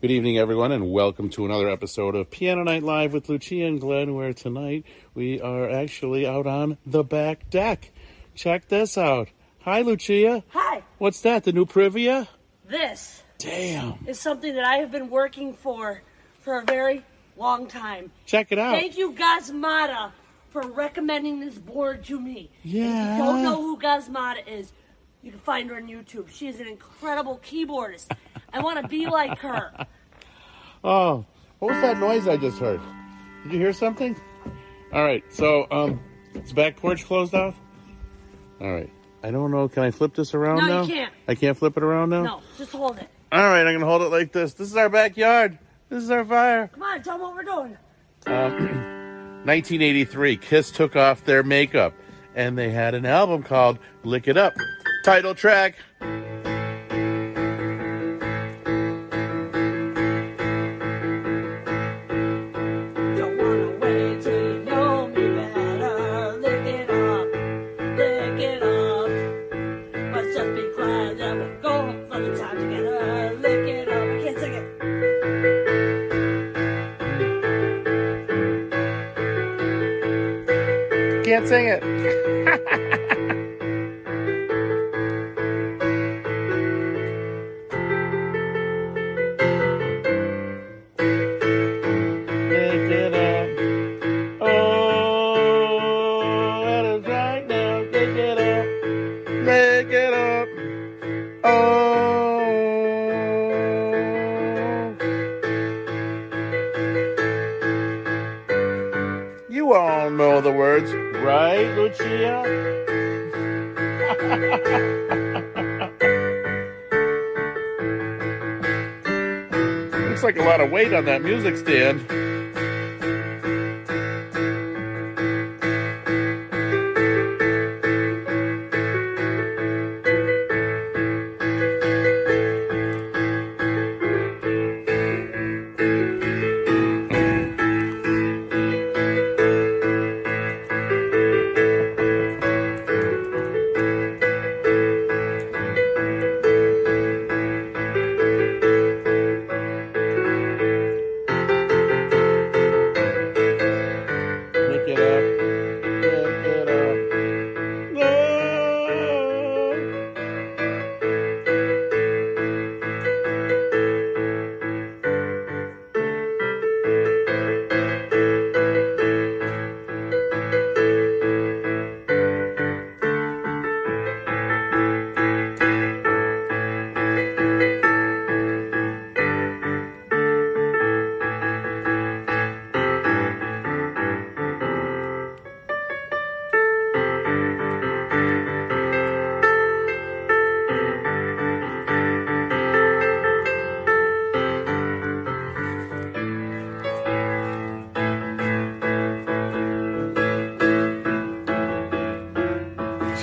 Good evening, everyone, and welcome to another episode of Piano Night Live with Lucia and Glenn, where tonight we are actually out on the back deck. Check this out. Hi, Lucia. Hi, What's that, the new Privia? this Damn. is something that I have been working for for a very long time. Check it out. Thank you, Gazmata, for recommending this board to me. If Yeah. you don't know who Gazmata is, you can find her on YouTube. She is an incredible keyboardist. I want to be like her. Oh, what was that noise I just heard? Did you hear something? All right, so um, is the back porch closed off? All right. I don't know. Can I flip this around No, now? you can't. I can't flip it around now? No, just hold it. All right, I'm going to hold it like this. This is our backyard. This is our fire. Come on, tell them what we're doing. 1983, Kiss took off their makeup and they had an album called Lick It Up. Title track. Don't wanna wait Lick it up. Lick it up. Oh. You all know the words, right, Lucia? Looks like a lot of weight on that music stand.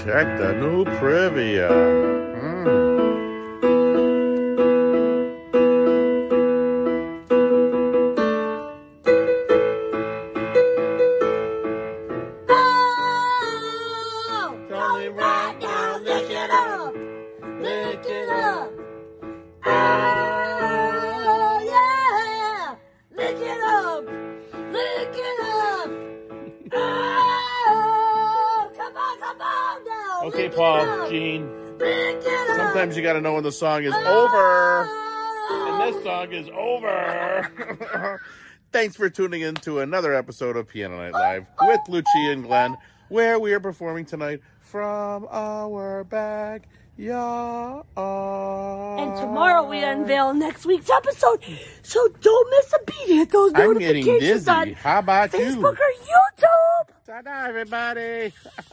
Check the new Privia. Mm. Oh, Tell me right now, lick it up, lick it up. Okay, Paul, Gene. Lick it up. Sometimes you gotta know when the song is over. And this song is over. Thanks for tuning in to another episode of Piano Night Live with Lucia and Glenn, where we are performing tonight from our backyard. And tomorrow we unveil next week's episode, so don't miss a beat. Hit those I'm getting notifications dizzy. on How about Facebook you? or YouTube. Ta-da, everybody.